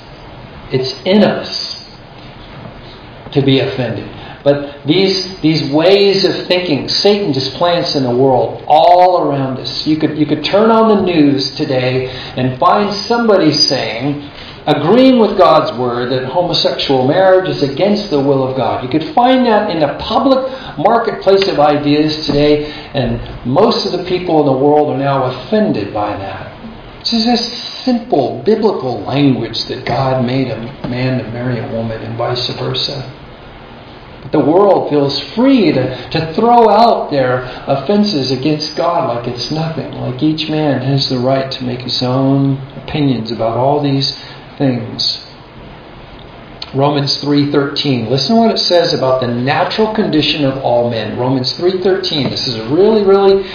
[SPEAKER 1] It's in us to be offended. But these, these ways of thinking, Satan just plants in the world all around us. You could, you could turn on the news today and find somebody saying agreeing with God's word that homosexual marriage is against the will of God. You could find that in the public marketplace of ideas today, and most of the people in the world are now offended by that. This is just simple biblical language that God made a man to marry a woman and vice versa. But the world feels free to, to throw out their offenses against God like it's nothing, like each man has the right to make his own opinions about all these things. Romans 3:13. Listen to what it says about the natural condition of all men. Romans 3:13. This is a really really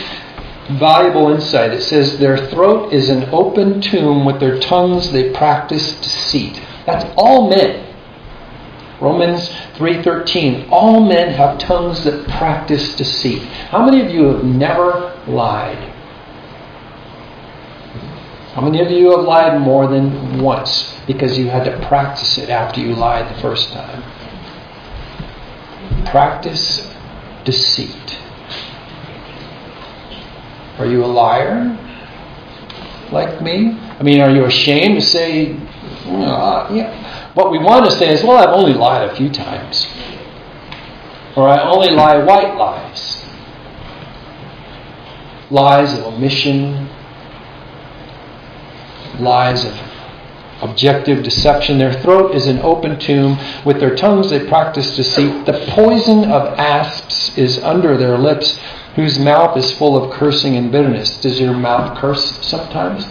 [SPEAKER 1] valuable insight. It says their throat is an open tomb with their tongues they practice deceit. That's all men. Romans 3:13 All men have tongues that practice deceit. How many of you have never lied? How many of you have lied more than once because you had to practice it after you lied the first time? Practice deceit. Are you a liar? Like me? I mean, are you ashamed to say, uh, yeah. What we want to say is, well, I've only lied a few times. Or I only lie white lies. Lies of omission, lies of objective deception. Their throat is an open tomb. With their tongues they practice deceit. The poison of asps is under their lips, whose mouth is full of cursing and bitterness. Does your mouth curse sometimes?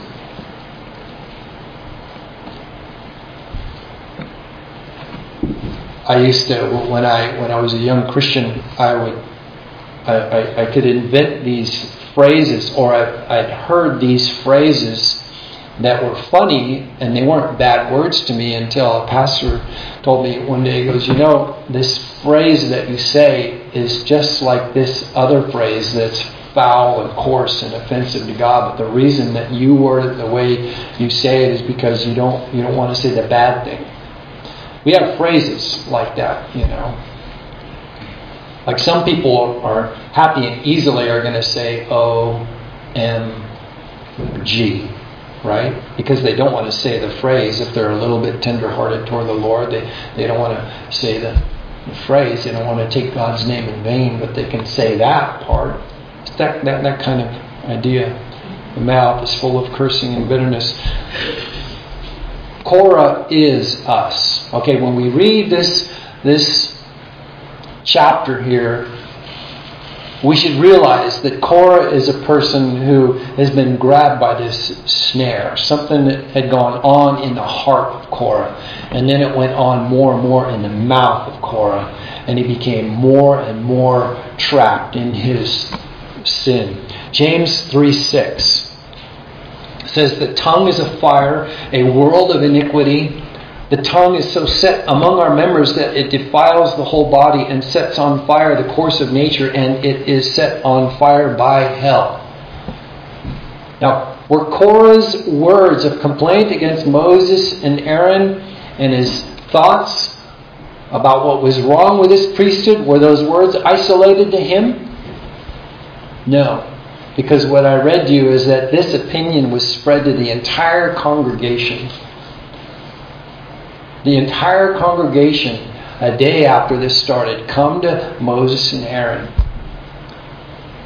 [SPEAKER 1] I used to when I when I was a young Christian, I would I, I, I could invent these phrases, or I, I'd heard these phrases that were funny and they weren't bad words to me until a pastor told me one day, he goes, You know, this phrase that you say is just like this other phrase that's foul and coarse and offensive to God, but the reason that you word it the way you say it is because you don't you don't want to say the bad thing. We have phrases like that, you know. Like some people are happy and easily are going to say O M G right? Because they don't want to say the phrase if they're a little bit tenderhearted toward the Lord. They, they don't want to say the, the phrase. They don't want to take God's name in vain, but they can say that part. It's that, that, that kind of idea. The mouth is full of cursing and bitterness. Korah is us. Okay, when we read this, this chapter here, we should realize that Korah is a person who has been grabbed by this snare, something that had gone on in the heart of Korah, and then it went on more and more in the mouth of Korah, and he became more and more trapped in his sin. James 3 6 says, The tongue is a fire, a world of iniquity. The tongue is so set among our members that it defiles the whole body and sets on fire the course of nature, and it is set on fire by hell. Now, were Korah's words of complaint against Moses and Aaron and his thoughts about what was wrong with his priesthood, were those words isolated to him? No. Because what I read to you is that this opinion was spread to the entire congregation the entire congregation, a day after this started, come to Moses and Aaron.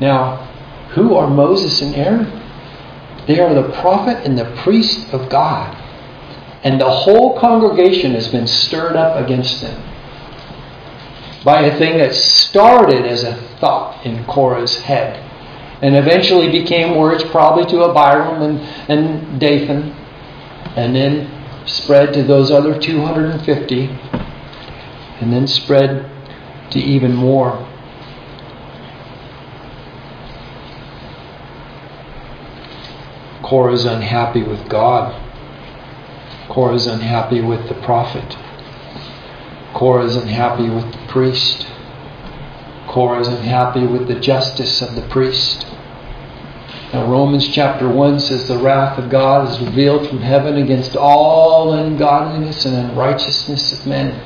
[SPEAKER 1] Now, who are Moses and Aaron? They are the prophet and the priest of God. And the whole congregation has been stirred up against them by a thing that started as a thought in Korah's head and eventually became words probably to Abiram and, and Dathan and then spread to those other 250, and then spread to even more. Korah is unhappy with God. Korah is unhappy with the prophet. Korah is unhappy with the priest. Korah is unhappy with the justice of the priest. Now, Romans chapter 1 says, The wrath of God is revealed from heaven against all ungodliness and unrighteousness of men.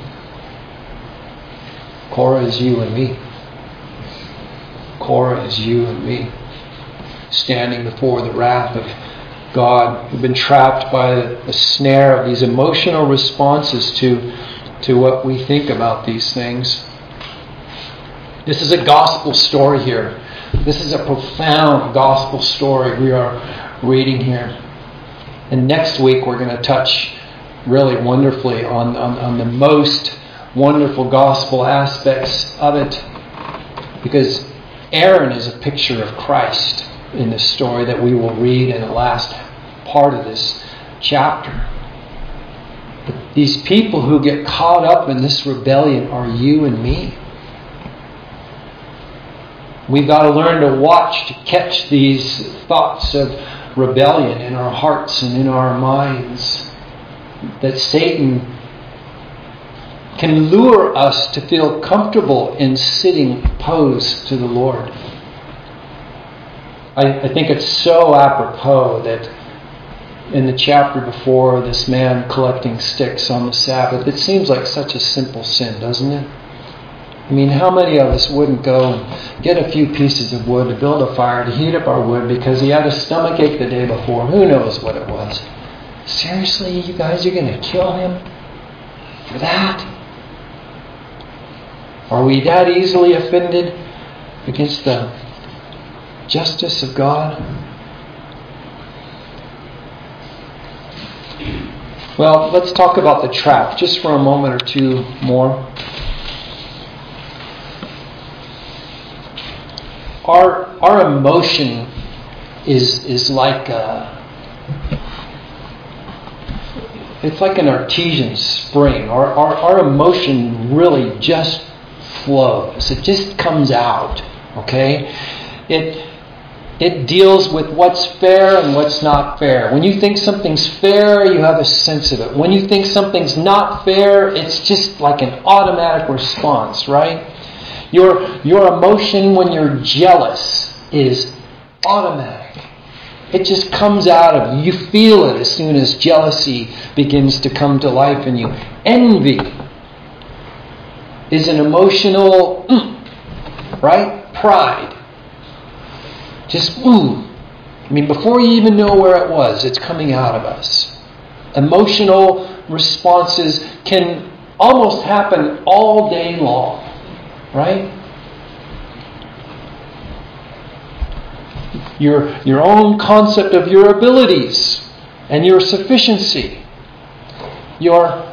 [SPEAKER 1] Korah is you and me. Korah is you and me. Standing before the wrath of God. We've been trapped by the snare of these emotional responses to, to what we think about these things. This is a gospel story here. This is a profound gospel story we are reading here. And next week we're going to touch really wonderfully on, on, on the most wonderful gospel aspects of it. Because Aaron is a picture of Christ in this story that we will read in the last part of this chapter. But these people who get caught up in this rebellion are you and me. We've got to learn to watch to catch these thoughts of rebellion in our hearts and in our minds. That Satan can lure us to feel comfortable in sitting opposed to the Lord. I, I think it's so apropos that in the chapter before, this man collecting sticks on the Sabbath, it seems like such a simple sin, doesn't it? I mean, how many of us wouldn't go and get a few pieces of wood to build a fire to heat up our wood because he had a stomach ache the day before? Who knows what it was? Seriously, you guys you're going to kill him for that? Are we that easily offended against the justice of God? Well, let's talk about the trap just for a moment or two more. Our, our emotion is, is like a, it's like an artesian spring. Our, our, our emotion really just flows. It just comes out. Okay? It it deals with what's fair and what's not fair. When you think something's fair, you have a sense of it. When you think something's not fair, it's just like an automatic response, right? Your your emotion when you're jealous is automatic. It just comes out of you. You feel it as soon as jealousy begins to come to life in you. Envy is an emotional, mm, right? Pride. Just, ooh. I mean, before you even know where it was, it's coming out of us. Emotional responses can almost happen all day long, right? Your, your own concept of your abilities and your sufficiency, your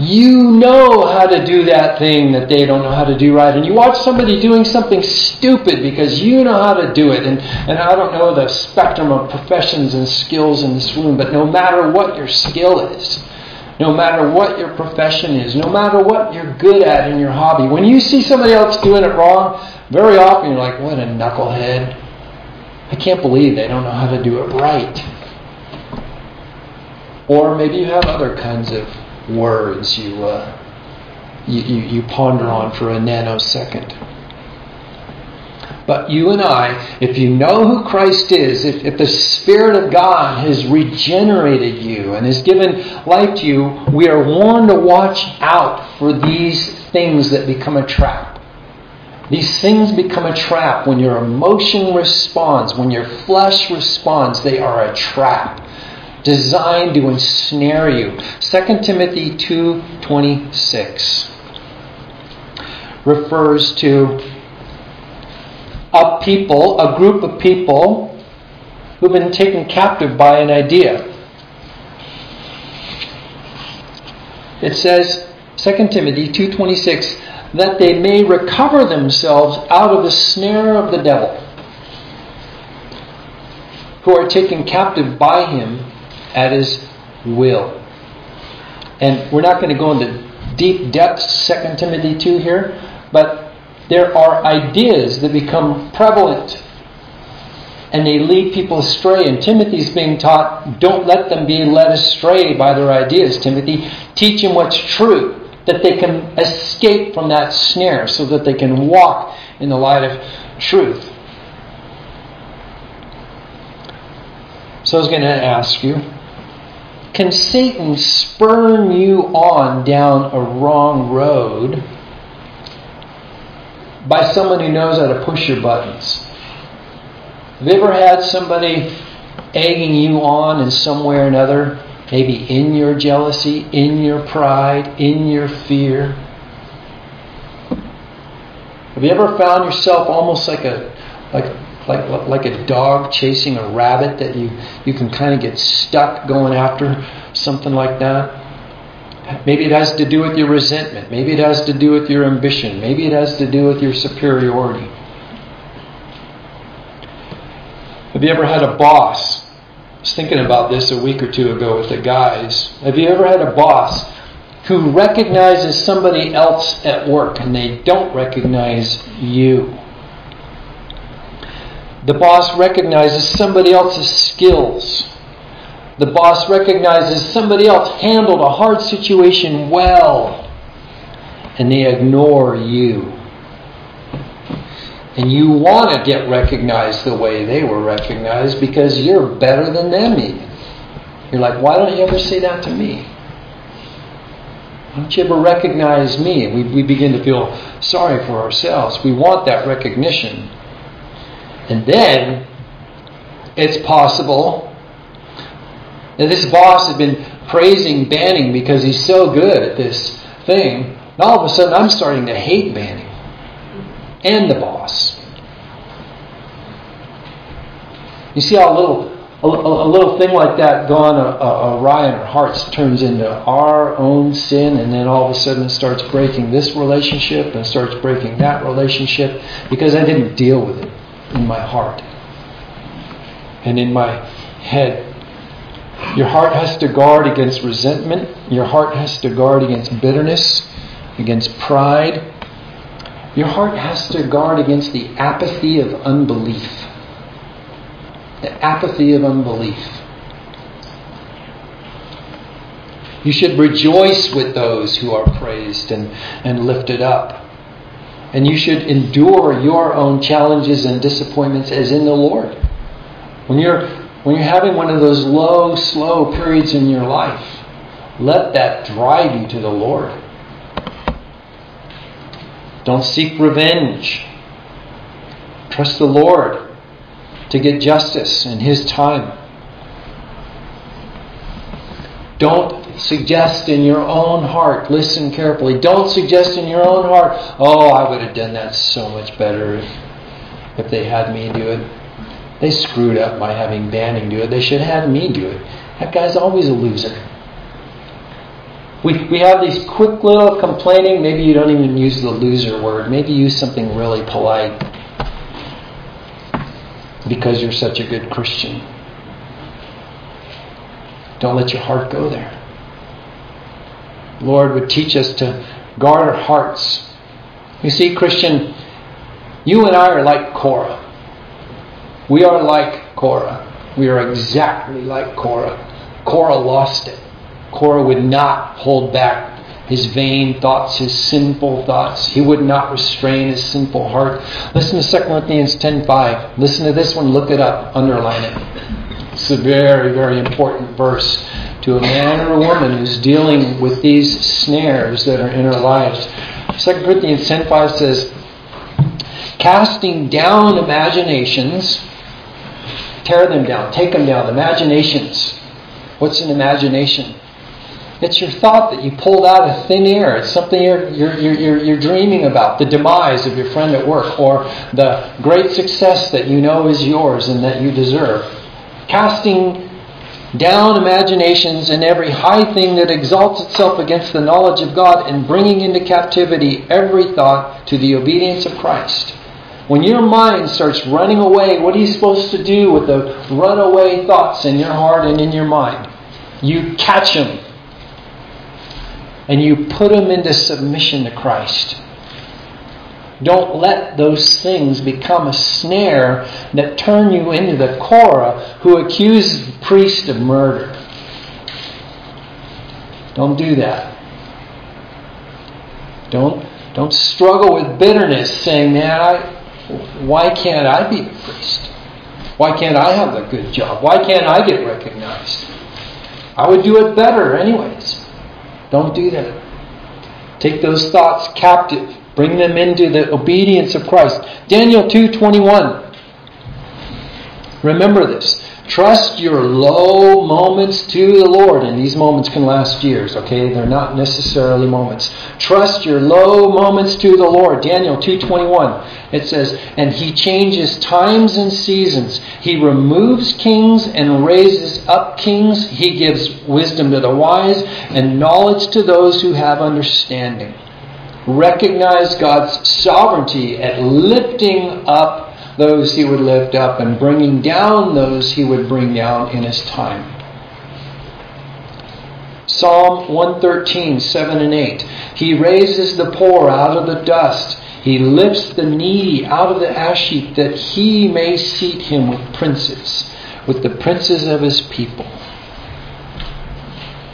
[SPEAKER 1] you know how to do that thing that they don't know how to do right. And you watch somebody doing something stupid because you know how to do it. And, and I don't know the spectrum of professions and skills in this room, but no matter what your skill is, no matter what your profession is, no matter what you're good at in your hobby, when you see somebody else doing it wrong, very often you're like, what a knucklehead. I can't believe they don't know how to do it right. Or maybe you have other kinds of words you, uh, you, you, you ponder on for a nanosecond. But you and I, if you know who Christ is, if, if the Spirit of God has regenerated you and has given life to you, we are warned to watch out for these things that become a trap. These things become a trap when your emotion responds, when your flesh responds, they are a trap designed to ensnare you. 2 Timothy 2:26 refers to a people, a group of people who've been taken captive by an idea. It says 2 Timothy 2:26 that they may recover themselves out of the snare of the devil who are taken captive by him at his will. And we're not going to go into deep depths, 2 Timothy 2 here, but there are ideas that become prevalent and they lead people astray. And Timothy's being taught, don't let them be led astray by their ideas, Timothy. Teach them what's true, that they can escape from that snare so that they can walk in the light of truth. So I was going to ask you, can Satan spurn you on down a wrong road by someone who knows how to push your buttons? Have you ever had somebody egging you on in some way or another? Maybe in your jealousy, in your pride, in your fear. Have you ever found yourself almost like a like like like a dog chasing a rabbit that you you can kind of get stuck going after something like that? Maybe it has to do with your resentment. Maybe it has to do with your ambition. Maybe it has to do with your superiority. Have you ever had a boss? I was thinking about this a week or two ago with the guys. Have you ever had a boss who recognizes somebody else at work and they don't recognize you? The boss recognizes somebody else's skills the boss recognizes somebody else handled a hard situation well, and they ignore you. And you want to get recognized the way they were recognized because you're better than them, even. You're like, why don't you ever say that to me? Why don't you ever recognize me? And we, we begin to feel sorry for ourselves. We want that recognition. And then it's possible now, this boss had been praising Banning because he's so good at this thing. And all of a sudden, I'm starting to hate Banning and the boss. You see how a little, a, a little thing like that gone awry in our hearts turns into our own sin, and then all of a sudden it starts breaking this relationship and starts breaking that relationship because I didn't deal with it in my heart and in my head your heart has to guard against resentment. Your heart has to guard against bitterness, against pride. Your heart has to guard against the apathy of unbelief. The apathy of unbelief. You should rejoice with those who are praised and, and lifted up. And you should endure your own challenges and disappointments as in the Lord. When you're when you're having one of those low, slow periods in your life, let that drive you to the Lord. Don't seek revenge. Trust the Lord to get justice in His time. Don't suggest in your own heart, listen carefully. Don't suggest in your own heart, oh, I would have done that so much better if, if they had me do it. They screwed up by having Banning do it. They should have had me do it. That guy's always a loser. We, we have these quick little complaining. Maybe you don't even use the loser word. Maybe use something really polite because you're such a good Christian. Don't let your heart go there. Lord would teach us to guard our hearts. You see, Christian, you and I are like Korah. We are like Korah. We are exactly like Korah. Korah lost it. Korah would not hold back his vain thoughts, his sinful thoughts. He would not restrain his sinful heart. Listen to 2 Corinthians 10.5. Listen to this one. Look it up. Underline it. It's a very, very important verse to a man or a woman who's dealing with these snares that are in our lives. 2 Corinthians 10.5 says, Casting down imaginations Tear them down, take them down. Imaginations. What's an imagination? It's your thought that you pulled out of thin air. It's something you're, you're, you're, you're, dreaming about the demise of your friend at work or the great success that you know is yours and that you deserve. Casting down imaginations and every high thing that exalts itself against the knowledge of God and bringing into captivity every thought to the obedience of Christ. When your mind starts running away, what are you supposed to do with the runaway thoughts in your heart and in your mind? You catch them and you put them into submission to Christ. Don't let those things become a snare that turn you into the Korah who accused the priest of murder. Don't do that. Don't, don't struggle with bitterness saying, man, I, why can't I be the priest? Why can't I have a good job? Why can't I get recognized? I would do it better, anyways. Don't do that. Take those thoughts captive. Bring them into the obedience of Christ. Daniel 2:21. Remember this. Trust your low moments to the Lord, and these moments can last years, okay? They're not necessarily moments. Trust your low moments to the Lord. Daniel 2:21. It says, "And he changes times and seasons. He removes kings and raises up kings. He gives wisdom to the wise and knowledge to those who have understanding." Recognize God's sovereignty at lifting up those he would lift up and bringing down those he would bring down in his time. Psalm 113, 7 and 8. He raises the poor out of the dust. He lifts the needy out of the ash heap that he may seat him with princes, with the princes of his people.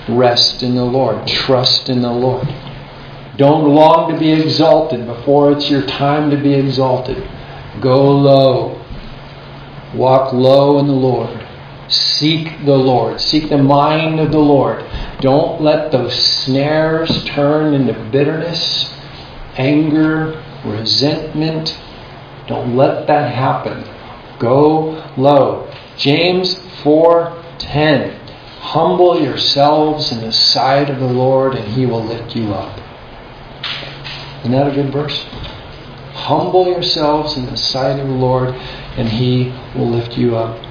[SPEAKER 1] Rest in the Lord. Trust in the Lord. Don't long to be exalted before it's your time to be exalted. Go low. Walk low in the Lord. Seek the Lord. Seek the mind of the Lord. Don't let those snares turn into bitterness, anger, resentment. Don't let that happen. Go low. James 4:10. Humble yourselves in the sight of the Lord and he will lift you up. Isn't that a good verse? Humble yourselves in the sight of the Lord, and He will lift you up.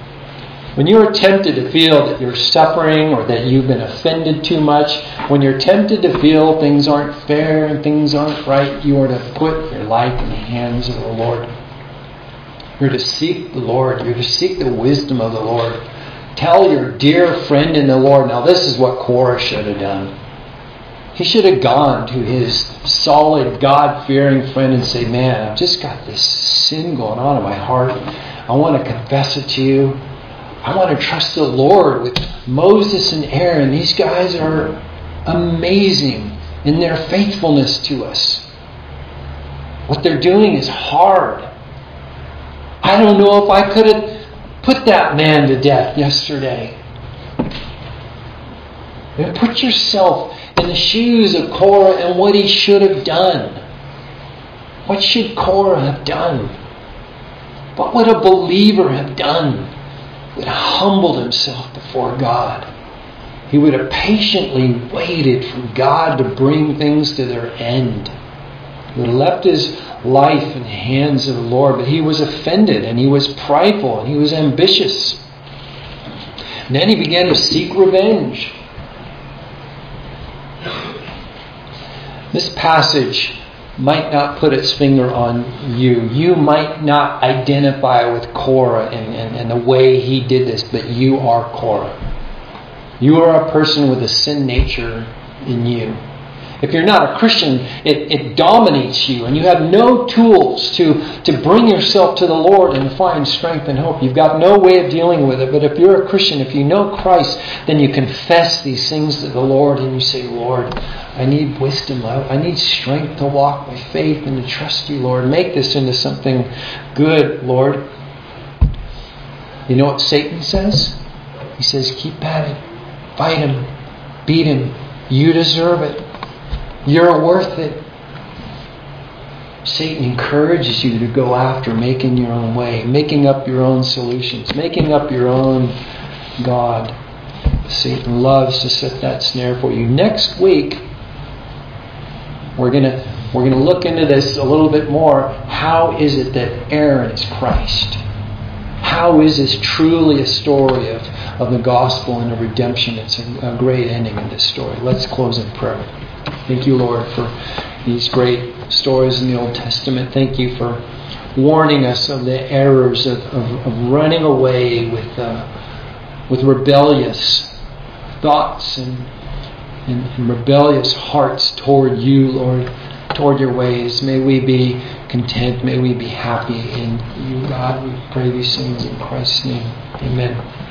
[SPEAKER 1] When you are tempted to feel that you're suffering or that you've been offended too much, when you're tempted to feel things aren't fair and things aren't right, you are to put your life in the hands of the Lord. You're to seek the Lord. You're to seek the wisdom of the Lord. Tell your dear friend in the Lord. Now, this is what Korah should have done. He should have gone to his solid, God fearing friend and say, Man, I've just got this sin going on in my heart. I want to confess it to you. I want to trust the Lord with Moses and Aaron. These guys are amazing in their faithfulness to us. What they're doing is hard. I don't know if I could have put that man to death yesterday. put yourself in the shoes of Korah and what he should have done. What should Korah have done? What would a believer have done? Would have humbled himself before God. He would have patiently waited for God to bring things to their end. He would have left his life in the hands of the Lord, but he was offended and he was prideful and he was ambitious. And then he began to seek revenge. This passage might not put its finger on you. You might not identify with Korah and, and, and, the way he did this, but you are Korah. You are a person with a sin nature in you. If you're not a Christian, it, it dominates you, and you have no tools to, to bring yourself to the Lord and find strength and hope. You've got no way of dealing with it. But if you're a Christian, if you know Christ, then you confess these things to the Lord and you say, Lord, I need wisdom. I, I need strength to walk by faith and to trust you, Lord. Make this into something good, Lord. You know what Satan says? He says, keep at it. Fight him. Beat him. You deserve it. You're worth it. Satan encourages you to go after making your own way, making up your own solutions, making up your own God. Satan loves to set that snare for you. Next week, we're gonna we're gonna look into this a little bit more. How is it that Aaron is Christ? How is this truly a story of, of the gospel and of redemption? It's a, a great ending in this story. Let's close in prayer. Thank you, Lord, for these great stories in the Old Testament. Thank you for warning us of the errors of, of, of running away with, uh, with rebellious thoughts and, and, and rebellious hearts toward you, Lord, toward your ways. May we be content. May we be happy in you, God. We pray these things in Christ's name. Amen.